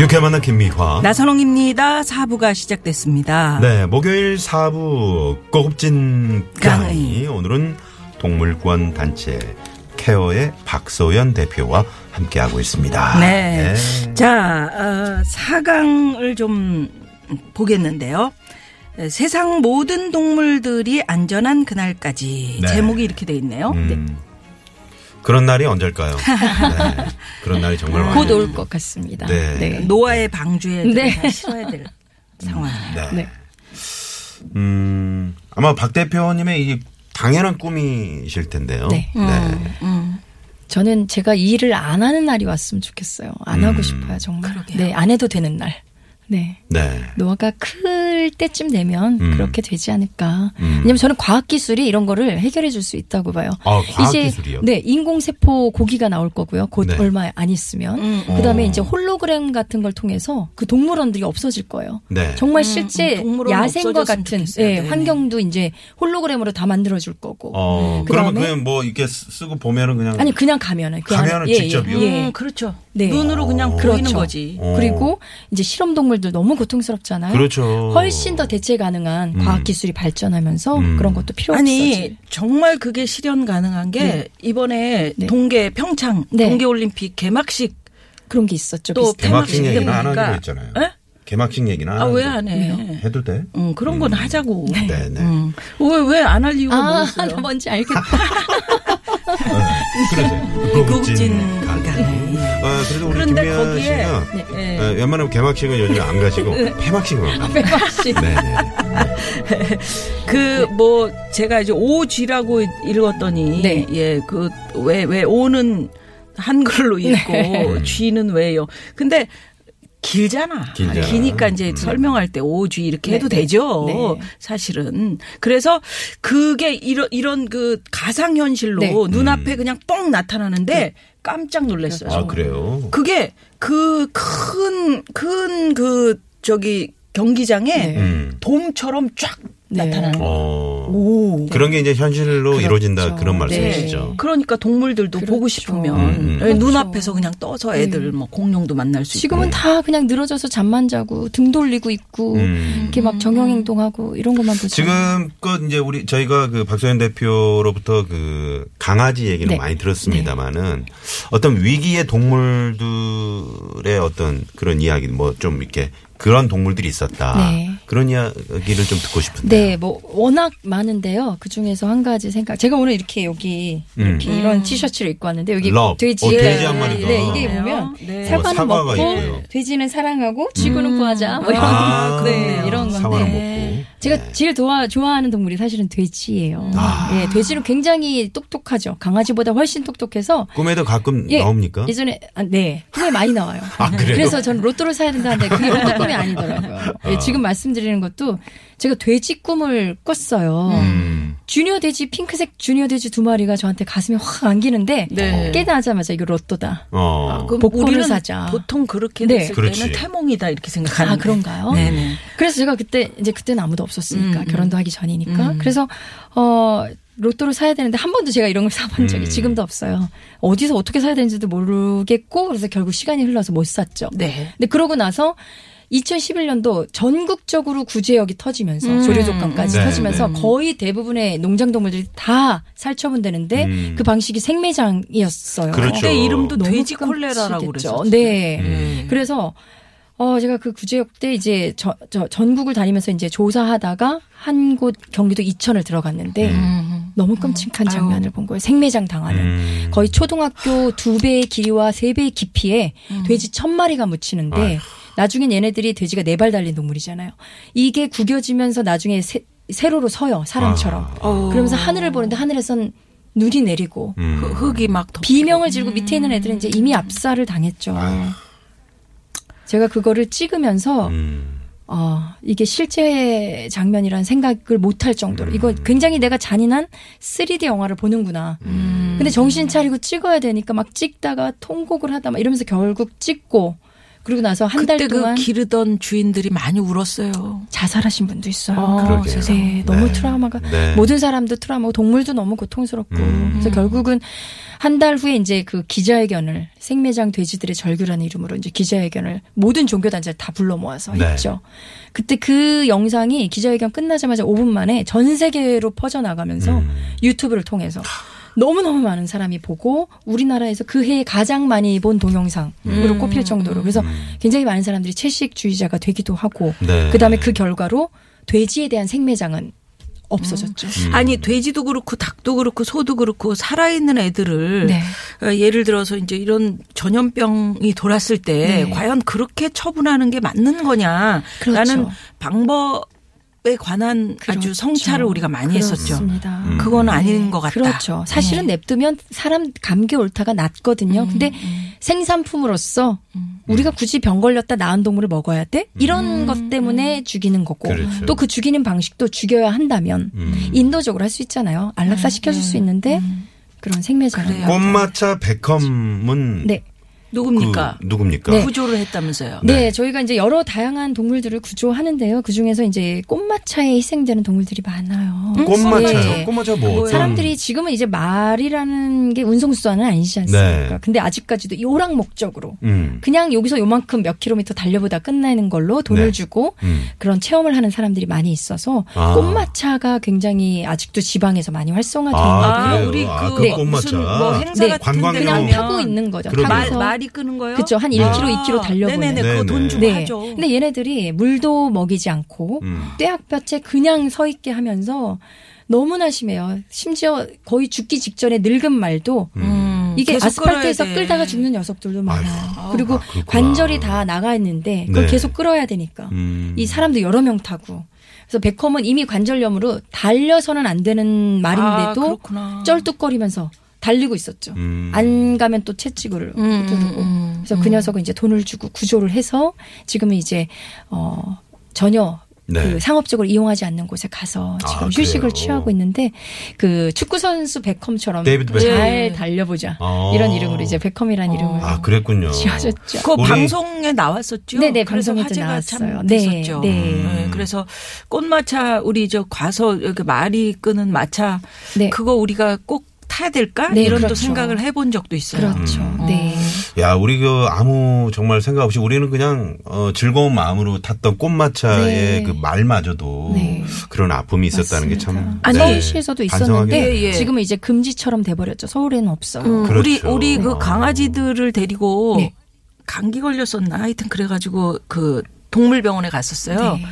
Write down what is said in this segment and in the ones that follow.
유쾌한 만남 김미화. 나선홍입니다. 사부가 시작됐습니다. 네, 목요일 4부 고급진 강의. 강의. 오늘은 동물권 단체 케어의 박소연 대표와 함께하고 있습니다. 네. 자, 어, 4강을 좀 보겠는데요. 에, 세상 모든 동물들이 안전한 그날까지 네. 제목이 이렇게 돼 있네요. 음, 그런 날이 언제일까요? 네, 그런 날이 정말 많이 곧 올 것 같습니다. 네. 네. 노아의 방주에 네. 다 실어야 될 상황이에요. 네. 네. 음, 아마 박 대표님의 이 당연한 꿈이실 텐데요. 네. 음. 저는 제가 이 일을 안 하는 날이 왔으면 좋겠어요. 안 음. 하고 싶어요, 정말. 네, 안 해도 되는 날. 네. 네. 노아가 클 때쯤 되면 음. 그렇게 되지 않을까. 음. 왜냐면 저는 과학 기술이 이런 거를 해결해 줄 수 있다고 봐요. 아, 과학기술이요? 네, 인공 세포 고기가 나올 거고요. 곧 네. 얼마 안 있으면. 음. 그 다음에 어. 이제 홀로그램 같은 걸 통해서 그 동물원들이 없어질 거예요. 네. 정말 실제 음, 동물원 야생과 같은 좋겠어요. 예, 네네. 환경도 이제 홀로그램으로 다 만들어 줄 거고. 어, 그 그러면 다음에 그냥 뭐 이렇게 쓰- 쓰고 보면은 그냥 아니 그냥 가면은 그 가면은 안에- 예, 직접이요? 예, 예. 음, 그렇죠. 네. 눈으로 그냥 어. 보이는 그렇죠. 거지. 어. 그리고 이제 실험 동물 들 너무 고통스럽잖아요. 그렇죠. 훨씬 더 대체 가능한 음. 과학 기술이 발전하면서 음. 그런 것도 필요 아니 없어지. 정말 그게 실현 가능한 게 네. 이번에 네. 동계 평창 네. 동계 올림픽 개막식 그런 게 있었죠. 또 개막식 얘기는 안 해보니까- 하기로 했잖아요. 에? 개막식 얘기는 안아왜 안 해? 해도 돼? 응 그런 건 하자고. 네, 네. 음. 왜왜 안 할 이유가 아, 뭔지 알겠다. 그래서 고급진 강의. 어, 그래도 우리 그런데 김미아 거기에 씨는 네. 어, 웬만하면 개막식은 요즘 안 가시고 폐막식만 가요. 백박씨. 네, 네. 그뭐 제가 이제 오쥐라고 읽었더니 네. 예 그 왜 왜 오는 한글로 읽고 네. 쥐는 왜요? 근데 길잖아. 길잖아. 기니까 이제 설명할 때 오쥐 이렇게 네, 해도 네. 되죠. 네. 사실은. 그래서 그게 이런 이런 그 가상 현실로 네. 눈앞에 그냥 뻥 나타나는데 깜짝 놀랐어요. 아 그래요? 그게 그 큰 큰 그 저기 경기장에 네. 음. 돔처럼 쫙 네. 나타나는 거. 어. 오. 그런 게 이제 현실로 그렇죠. 이루어진다 그런 네. 말씀이시죠. 그러니까 동물들도 그렇죠. 보고 싶으면 음, 음. 예, 그렇죠. 눈앞에서 그냥 떠서 애들 뭐 공룡도 만날 수 있고. 지금은 다 그냥 늘어져서 잠만 자고 등 돌리고 있고 음. 이렇게 막 정형 행동하고 이런 것만 보죠. 지금껏 이제 우리 저희가 그 박소연 대표로부터 그 강아지 얘기는 네. 많이 들었습니다만은 어떤 위기의 동물들의 어떤 그런 이야기 뭐 좀 이렇게 그런 동물들이 있었다. 네. 그런 이야기를 좀 듣고 싶은데. 네, 뭐 워낙 많은데요. 그 중에서 한 가지 생각. 제가 오늘 이렇게 여기 이렇게 이런 티셔츠를 입고 왔는데 여기 Love. 돼지. 어, 돼지 한 마리가. 네, 이게 보면 네. 사과는 어, 사과가 먹고 있고요. 돼지는 사랑하고 쥐구는 구하자. 뭐 이런 아, 네, 이런 사과를 건데. 먹고. 제가 네. 제일 좋아 좋아하는 동물이 사실은 돼지예요. 아. 예, 돼지는 굉장히 똑똑하죠. 강아지보다 훨씬 똑똑해서 꿈에도 가끔 예, 나옵니까? 예전에 아, 네 꿈에 많이 나와요. 아, 그래요? 그래서 저는 로또를 사야 된다는데 그게 로또 꿈이 아니더라고요. 예, 아. 지금 말씀드리는 것도 제가 돼지 꿈을 꿨어요. 음. 주니어 돼지 핑크색 주니어 돼지 두 마리가 저한테 가슴에 확 안기는데 네. 깨닫자마자 이거 로또다. 어. 그럼 복권을 우리는 사자. 보통 그렇게 네. 됐을 그렇지. 때는 태몽이다 이렇게 생각하는 아 그런가요? 네네. 그래서 제가 그때 이제 그때는 아무도 없었으니까 음, 결혼도 하기 전이니까 음. 그래서 어 로또를 사야 되는데 한 번도 제가 이런 걸 사본 적이 음. 지금도 없어요. 어디서 어떻게 사야 되는지도 모르겠고 그래서 결국 시간이 흘러서 못 샀죠. 네. 근데 그러고 나서 2011년도 전국적으로 구제역이 터지면서 음. 조류족강까지 네, 터지면서 네. 거의 대부분의 농장동물들이 다 살처분되는데 음. 그 방식이 생매장이었어요. 그렇죠. 그때 이름도 돼지 콜레라라고. 그랬었죠. 네. 음. 그래서 어 제가 그 구제역 때 이제 저, 저 전국을 다니면서 이제 조사하다가 한 곳 경기도 이천을 들어갔는데 음. 너무 끔찍한 아유. 장면을 본 거예요. 생매장 당하는. 음. 거의 초등학교 두 배의 길이와 세 배의 깊이에 음. 돼지 천 마리가 묻히는데. 나중엔 얘네들이 돼지가 네 발 달린 동물이잖아요. 이게 구겨지면서 나중에 세, 세로로 서요 사람처럼. 아. 어. 그러면서 하늘을 보는데 하늘에선 눈이 내리고 음. 그 흙이 막 덮. 비명을 지르고 밑에 있는 애들은 이제 이미 압살을 당했죠. 제가 그거를 찍으면서 음. 어, 이게 실제 장면이라는 생각을 못할 정도로 이거 굉장히 내가 잔인한 3D 영화를 보는구나. 음. 근데 정신 차리고 찍어야 되니까 막 찍다가 통곡을 하다 막 이러면서 결국 찍고 그리고 나서 한달 그때 동안 그 기르던 주인들이 많이 울었어요. 자살하신 분도 있어요. 아, 그러게요. 세상에. 네, 너무 네. 트라우마가 네. 모든 사람도 트라우마고 동물도 너무 고통스럽고 음. 그래서 결국은 한 달 후에 이제 그 기자회견을 생매장 돼지들의 절규라는 이름으로 이제 기자회견을 모든 종교 단체를 다 불러 모아서 네. 했죠. 그때 그 영상이 기자회견 끝나자마자 5분 만에 전 세계로 퍼져 나가면서 음. 유튜브를 통해서 너무너무 많은 사람이 보고 우리나라에서 그 해에 가장 많이 본 동영상으로 음. 꼽힐 정도로 그래서 굉장히 많은 사람들이 채식주의자가 되기도 하고 네. 그다음에 그 결과로 돼지에 대한 생매장은 없어졌죠. 음. 아니 돼지도 그렇고 닭도 그렇고 소도 그렇고 살아있는 애들을 네. 어, 예를 들어서 이제 이런 전염병이 돌았을 때 네. 과연 그렇게 처분하는 게 맞는 거냐라는 그렇죠. 방법 에 관한 아주 그렇죠. 성찰을 우리가 많이 했었죠. 그렇습니다. 음. 그건 아닌 것 같다. 그렇죠. 사실은 냅두면 사람 감기 옳다가 낫거든요. 근데 생산품으로서 우리가 굳이 병 걸렸다 나은 동물을 먹어야 돼? 이런 것 때문에 죽이는 거고 그렇죠. 또그 죽이는 방식도 죽여야 한다면 음. 인도적으로 할 수 있잖아요. 안락사 시켜줄 수 있는데 그런 생매장은 그래요. 꽃마차 베컴은 네. 누굽니까? 그 누굽니까? 네. 구조를 했다면서요. 네. 저희가 이제 여러 다양한 동물들을 구조하는데요. 그 중에서 이제 꽃마차에 희생되는 동물들이 많아요. 꽃마차요? 네. 꽃마차 뭐 어떤 사람들이 지금은 이제 말이라는 게 운송수단은 아니지 않습니까? 네. 근데 아직까지도 요락 목적으로 음. 그냥 여기서 요만큼 몇 킬로미터 달려보다 끝내는 걸로 돈을 네. 주고 음. 그런 체험을 하는 사람들이 많이 있어서 아. 꽃마차가 굉장히 아직도 지방에서 많이 활성화되어 아. 그래요? 우리 아, 그그 꽃마차. 무슨 뭐 행사 네. 같은 관광용. 데 그냥 타고 있는 거죠. 타고서 말이 끄는 거요? 그쵸 한 1km, 2km 달려보는. 네네네. 네네. 그거 돈 주고 네. 하죠. 근데 얘네들이 물도 먹이지 않고 음. 떼약볕에 그냥 서 있게 하면서 너무나 심해요. 심지어 거의 죽기 직전에 늙은 말도 음, 이게 계속 아스팔트에서. 끌다가 죽는 녀석들도 많아요. 아이고. 그리고 아. 관절이 다 나가 있는데 그걸 네. 계속 끌어야 되니까 음. 이 사람도 여러 명 타고 그래서 베컴은 이미 관절염으로 달려서는 안 되는 아, 말인데도 그렇구나. 쩔뚝거리면서 달리고 있었죠. 음. 안 가면 또 채찍을 음, 두르고. 음, 그래서 그 녀석은 이제 돈을 주고 구조를 해서 지금은 이제 어 전혀 네. 그 상업적으로 이용하지 않는 곳에 가서 지금 아, 휴식을 그래요? 취하고 있는데 그 축구 선수 베컴처럼 베컴. 잘 예. 달려보자 아. 이런 이름으로 이제 베컴이라는 이름을 아, 그랬군요. 지어졌죠. 그 방송에 나왔었죠. 네네, 참 나왔어요. 네, 됐었죠. 네. 그래서 꽃마차 우리 저 과서 여기 말이 끄는 마차 네. 그거 우리가 꼭 타야 될까 네, 이런 또 그렇죠. 생각을 해본 적도 있어요. 그렇죠. 음. 네. 야, 우리 그 아무 정말 생각 없이 우리는 그냥 어, 즐거운 마음으로 탔던 꽃마차의 네. 그 말마저도 네. 그런 아픔이 있었다는 게 참. 아니, 네, 서울시에서도 반성하게 있었는데 예, 예. 지금은 이제 금지처럼 돼버렸죠. 서울에는 없어요. 음, 그렇죠. 우리 우리 그 어. 강아지들을 데리고 네. 감기 걸렸었나 하여튼 그래가지고 그 동물병원에 갔었어요. 네.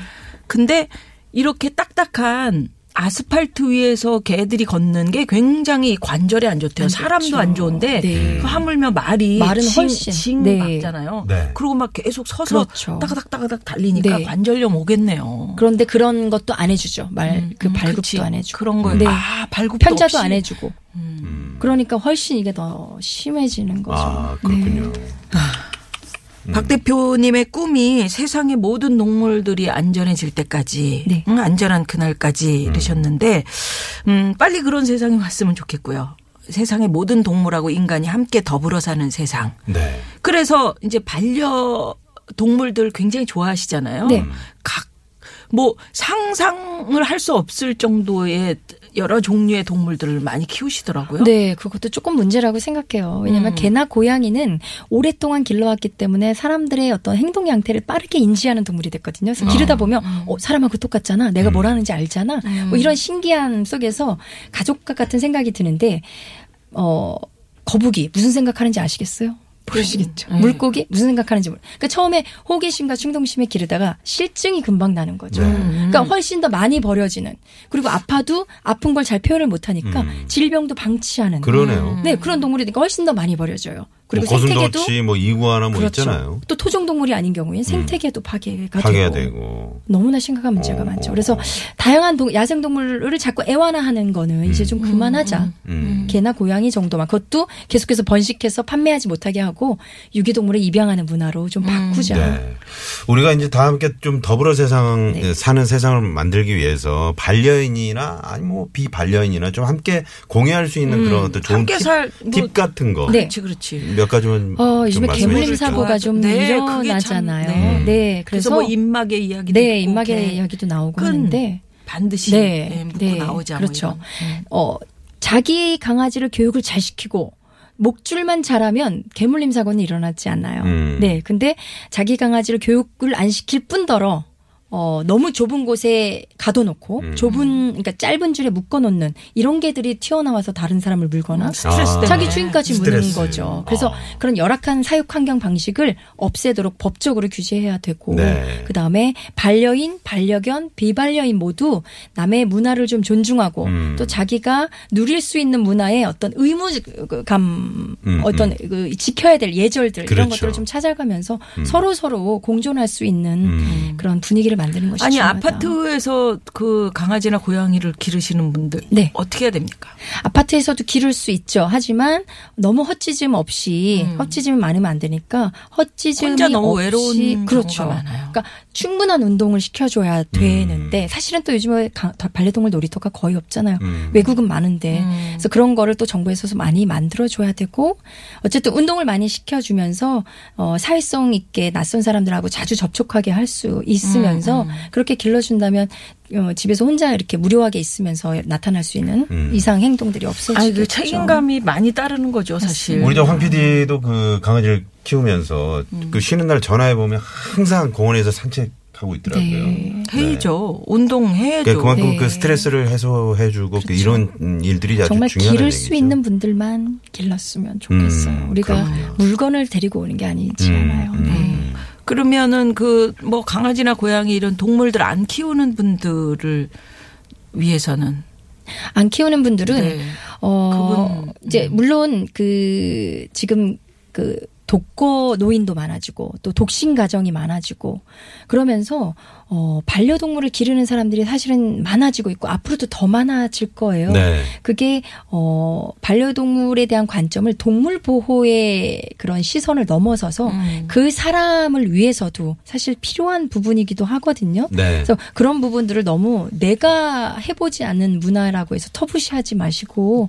근데 이렇게 딱딱한 아스팔트 위에서 개들이 걷는 게 굉장히 관절에 안 좋대요. 안 사람도 좋죠. 안 좋은데 네. 그 하물며 말이 말은 징, 훨씬. 징 네. 막잖아요. 네. 그리고 막 계속 서서 그렇죠. 따가닥 따가닥 달리니까 네. 관절염 오겠네요. 그런데 그런 것도 안 해주죠. 말그 음, 발급도 그치. 안 해주고. 그런 거 네. 아, 발급도 편자도 없이. 안 해주고. 그러니까 훨씬 이게 더 심해지는 거죠. 아, 그렇군요. 네. 박 대표님의 꿈이 세상의 모든 동물들이 안전해질 때까지, 네. 응, 안전한 그날까지 이러셨는데, 음, 빨리 그런 세상이 왔으면 좋겠고요. 세상의 모든 동물하고 인간이 함께 더불어 사는 세상. 네. 그래서 이제 반려 동물들 굉장히 좋아하시잖아요. 네. 각, 뭐 상상을 할 수 없을 정도의 여러 종류의 동물들을 많이 키우시더라고요. 네, 그것도 조금 문제라고 생각해요. 왜냐하면 음. 개나 고양이는 오랫동안 길러왔기 때문에 사람들의 어떤 행동 양태를 빠르게 인지하는 동물이 됐거든요. 그래서 기르다 보면 어, 사람하고 똑같잖아. 내가 뭘 하는지 알잖아. 뭐 이런 신기함 속에서 가족과 같은 생각이 드는데 어 거북이 무슨 생각하는지 아시겠어요? 모르시겠죠. 네. 물고기 무슨 생각하는지 모르. 그러니까 처음에 호기심과 충동심에 기르다가 실증이 금방 나는 거죠. 네. 그러니까 훨씬 더 많이 버려지는. 그리고 아파도 아픈 걸 잘 표현을 못 하니까 질병도 방치하는. 그러네요. 네, 그런 동물이 니까 훨씬 더 많이 버려져요. 그리고 뭐 생태계도 고슴도치 뭐 이구아나 뭐 그렇죠. 있잖아요. 또 토종 동물이 아닌 경우에는 생태계도 파괴가 파괴가 되고, 되고. 너무나 심각한 문제가 어. 많죠. 그래서 다양한 동- 야생 동물을 자꾸 애완화하는 거는 이제 좀 그만하자. 음. 개나 고양이 정도만 그것도 계속해서 번식해서 판매하지 못하게 하고 유기동물을 입양하는 문화로 좀 바꾸자. 네. 우리가 이제 다 함께 좀 더불어 세상 네. 사는 세상을 만들기 위해서 반려인이나 아니 뭐 비반려인이나 좀 함께 공유할 수 있는 그런 어떤 좋은 함께 팁, 살, 뭐- 팁 같은 거. 네. 그렇지 그렇지. 몇 가지만 어, 좀 요즘에 개물림. 사고가 좀 네, 일어나잖아요. 네. 네. 그래서 그래서, 뭐 입마개 이야기도 네, 개 이야기도 나오고 끈 하는데 반드시 네, 네, 네, 나오자. 뭐 그렇죠. 음. 어, 자기 강아지를 교육을 잘 시키고 목줄만 잘하면 개물림 사고는 일어나지 않아요. 음. 네. 근데 자기 강아지를 교육을 안 시킬 뿐더러 어, 너무 좁은 곳에 가둬놓고 음. 좁은, 그러니까 짧은 줄에 묶어놓는 이런 개들이 튀어나와서 다른 사람을 물거나 아. 자기 주인까지 무는 스트레스. 거죠. 그래서 아. 그런 열악한 사육 환경 방식을 없애도록 법적으로 규제해야 되고 네. 그 다음에 반려인, 반려견, 비반려인 모두 남의 문화를 좀 존중하고 음. 또 자기가 누릴 수 있는 문화의 어떤 의무감 음, 어떤 그 지켜야 될 예절들 이런 그렇죠. 것들을 좀 찾아가면서 서로 서로 공존할 수 있는 음. 그런 분위기를 만드는 것이 아니 중요하다. 아파트에서 그 강아지나 고양이를 기르시는 분들 네. 어떻게 해야 됩니까? 아파트에서도 기를 수 있죠. 하지만 너무 헛짖음 없이 음. 헛짖음이 많으면 안 되니까 헛짖음이 혼자 너무 없이 외로운 그렇죠. 경우가 많아요. 그러니까 충분한 운동을 시켜줘야 되는데 사실은 또 요즘에 반려동물 놀이터가 거의 없잖아요. 음. 외국은 많은데 음. 그래서 그런 거를 또 정부에서 많이 만들어줘야 되고 어쨌든 운동을 많이 시켜주면서 어, 사회성 있게 낯선 사람들하고 자주 접촉하게 할 수 있으면서 음, 그렇게 길러준다면 어, 집에서 혼자 이렇게 무료하게 있으면서 나타날 수 있는 음. 이상 행동들이 없어지겠죠. 아니 그 책임감이 많이 따르는 거죠 사실. 우리 저황 PD도 그 강아지를 키우면서 음. 그 쉬는 날 전화해 보면 항상 공원에서 산책 하고 있더라고요. 네. 해야죠. 운동해야죠. 그러니까 그만큼 네. 그 스트레스를 해소해주고 그 이런 일들이 아주 정말 중요한 기를 얘기죠. 수 있는 분들만 길렀으면 좋겠어요. 음, 우리가 그럼요. 물건을 데리고 오는 게 아니지 음, 않아요. 음. 네. 그러면은 그 뭐 강아지나 고양이 이런 동물들 안 키우는 분들을 위해서는 안 키우는 분들은 네. 어 그분, 이제 물론 그 지금 그 독거 노인도 많아지고 또 독신 가정이 많아지고 그러면서 어 반려동물을 기르는 사람들이 사실은 많아지고 있고 앞으로도 더 많아질 거예요. 네. 그게 어 반려동물에 대한 관점을 동물 보호의 그런 시선을 넘어서서 음. 그 사람을 위해서도 사실 필요한 부분이기도 하거든요. 네. 그래서 그런 부분들을 너무 내가 해보지 않는 문화라고 해서 터부시하지 마시고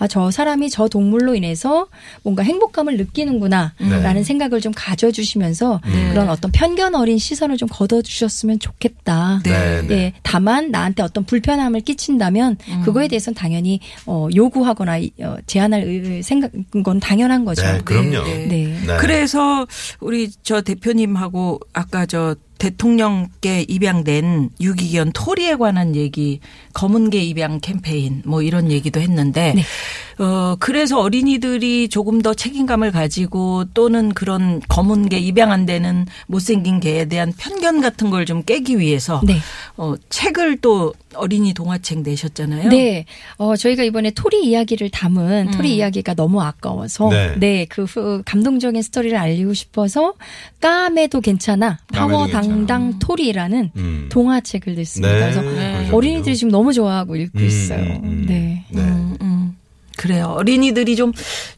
아 저 사람이 저 동물로 인해서 뭔가 행복감을 느끼는구나라는 네. 생각을 좀 가져주시면서 네. 그런 어떤 편견 어린 시선을 좀 걷어주셨으면 좋겠다. 네. 네. 예, 다만 나한테 어떤 불편함을 끼친다면 음. 그거에 대해서는 당연히 어, 요구하거나 이- 어, 제한할 의- 생각 건 당연한 거죠. 네, 그럼요. 네, 네. 네. 그래서 우리 저 대표님하고 아까 저 대통령께 입양된 유기견 토리에 관한 얘기, 검은개 입양 캠페인 뭐 이런 얘기도 했는데 네. 어 그래서 어린이들이 조금 더 책임감을 가지고 또는 그런 검은개 입양 안 되는 못생긴 개에 대한 편견 같은 걸 좀 깨기 위해서 네. 어 책을 또 어린이 동화책 내셨잖아요. 네. 어, 저희가 이번에 토리 이야기를 담은 음. 토리 이야기가 너무 아까워서 네. 네. 그 후- 감동적인 스토리를 알리고 싶어서 까매도 괜찮아. 파워 괜 찮아. 당당 토리라는 음. 동화책을 냈습니다. 네. 그래서 그러셨군요. 어린이들이 지금 너무 좋아하고 읽고 음, 있어요. 음, 음. 네. 네. 음, 음. 그래요. 어린이들이 좀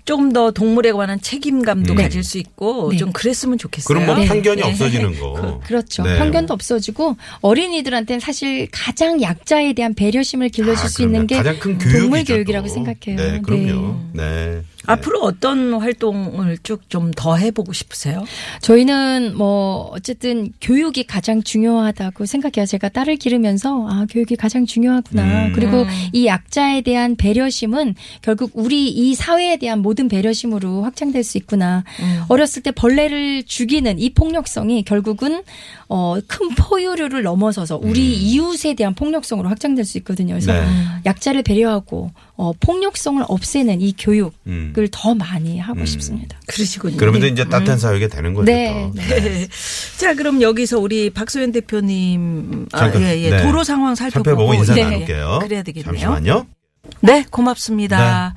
조금 더 동물에 관한 책임감도 음. 가질 수 있고 네. 좀 그랬으면 좋겠어요. 그럼 뭐 네. 편견이 네. 없어지는 거. 그 렇죠. 네. 편견도 없어지고 어린이들한테는 사실 가장 약자에 대한 배려심을 길러줄 아, 수 있는. 게 가장 큰 교육이죠, 동물 교육이라고 또. 생각해요. 네, 그럼요. 네. 앞으로 어떤 활동을 쭉 좀 더 해보고 싶으세요? 저희는 뭐 어쨌든 교육이 가장 중요하다고 생각해요. 제가 딸을 기르면서 아 교육이 가장 중요하구나. 음. 그리고 음. 이 약자에 대한 배려심은 결국 우리 이 사회에 대한 모든 배려심으로 확장될 수 있구나. 음. 어렸을 때 벌레를 죽이는 이 폭력성이 결국은 어, 큰 포유류를 넘어서서 우리 이웃에 대한 폭력성으로 확장될 수 있거든요. 그래서 음. 네. 약자를 배려하고 어, 폭력성을 없애는 이 교육을 음. 더 많이 하고 음. 싶습니다. 그러시군요. 그러면 이제 따뜻한 사회가 되는 거죠. 네, 또. 네. 자, 그럼 여기서 우리 박소연 대표님 아, 잠깐, 예, 예. 네. 도로 상황 살펴보고 살펴보고 인사 네. 나눌게요. 그래야 되겠네요. 잠시만요. 네, 고맙습니다.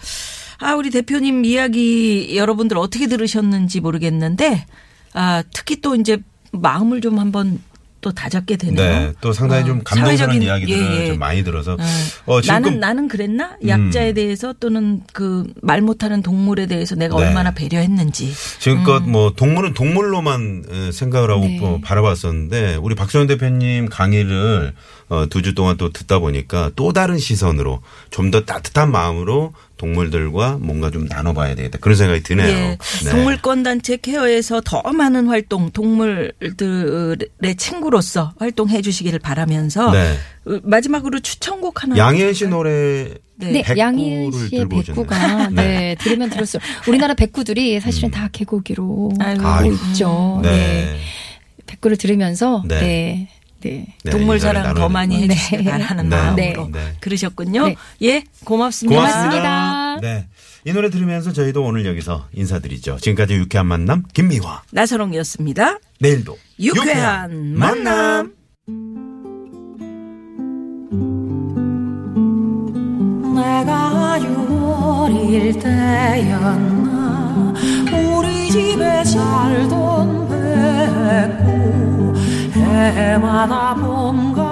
아, 우리 대표님 이야기 여러분들 어떻게 들으셨는지 모르겠는데, 아, 특히 또 이제 마음을 좀 한번 또 다잡게 되네요. 네, 또 상당히 어, 좀 감동스러운 사회적인- 이야기들을 예, 예. 좀 많이 들어서 네. 어, 지금 나는 나는 그랬나 약자에 대해서 또는 그 말 못하는 동물에 대해서 내가 네. 얼마나 배려했는지 지금껏 음. 뭐 동물은 동물로만 에, 생각을 하고 네. 어, 바라봤었는데 우리 박소연 대표님 강의를 어, 두 주 동안 또 듣다 보니까 또 다른 시선으로 좀 더 따뜻한 마음으로 동물들과 뭔가 좀 나눠봐야 되겠다 그런 생각이 드네요. 예. 네. 동물권 단체 케어에서 더 많은 활동 동물들의 친구로서 활동해 주시기를 바라면서 네. 어, 마지막으로 추천곡 하나 양희은 씨 노래 네. 네, 양희은 씨의. 백구가 네. 들으면 들을수록 우리나라 백구들이 사실은 다 개고기로 아이고. 있죠. 네. 네. 백구를 들으면서 네. 네. 네. 네, 동물 사랑 더 많이. 해주시길 네. 바라는 네. 마음으로 네. 그러셨군요. 네. 예, 고맙습니다. 고맙습니다. 네. 이 노래 들으면서 저희도 오늘 여기서 인사드리죠. 지금까지 유쾌한 만남 김미화. 나선홍이었습니다. 내일도 유쾌한 만남. 내가 어릴 때였나 우리 집에 살던 백구 해마다 봄과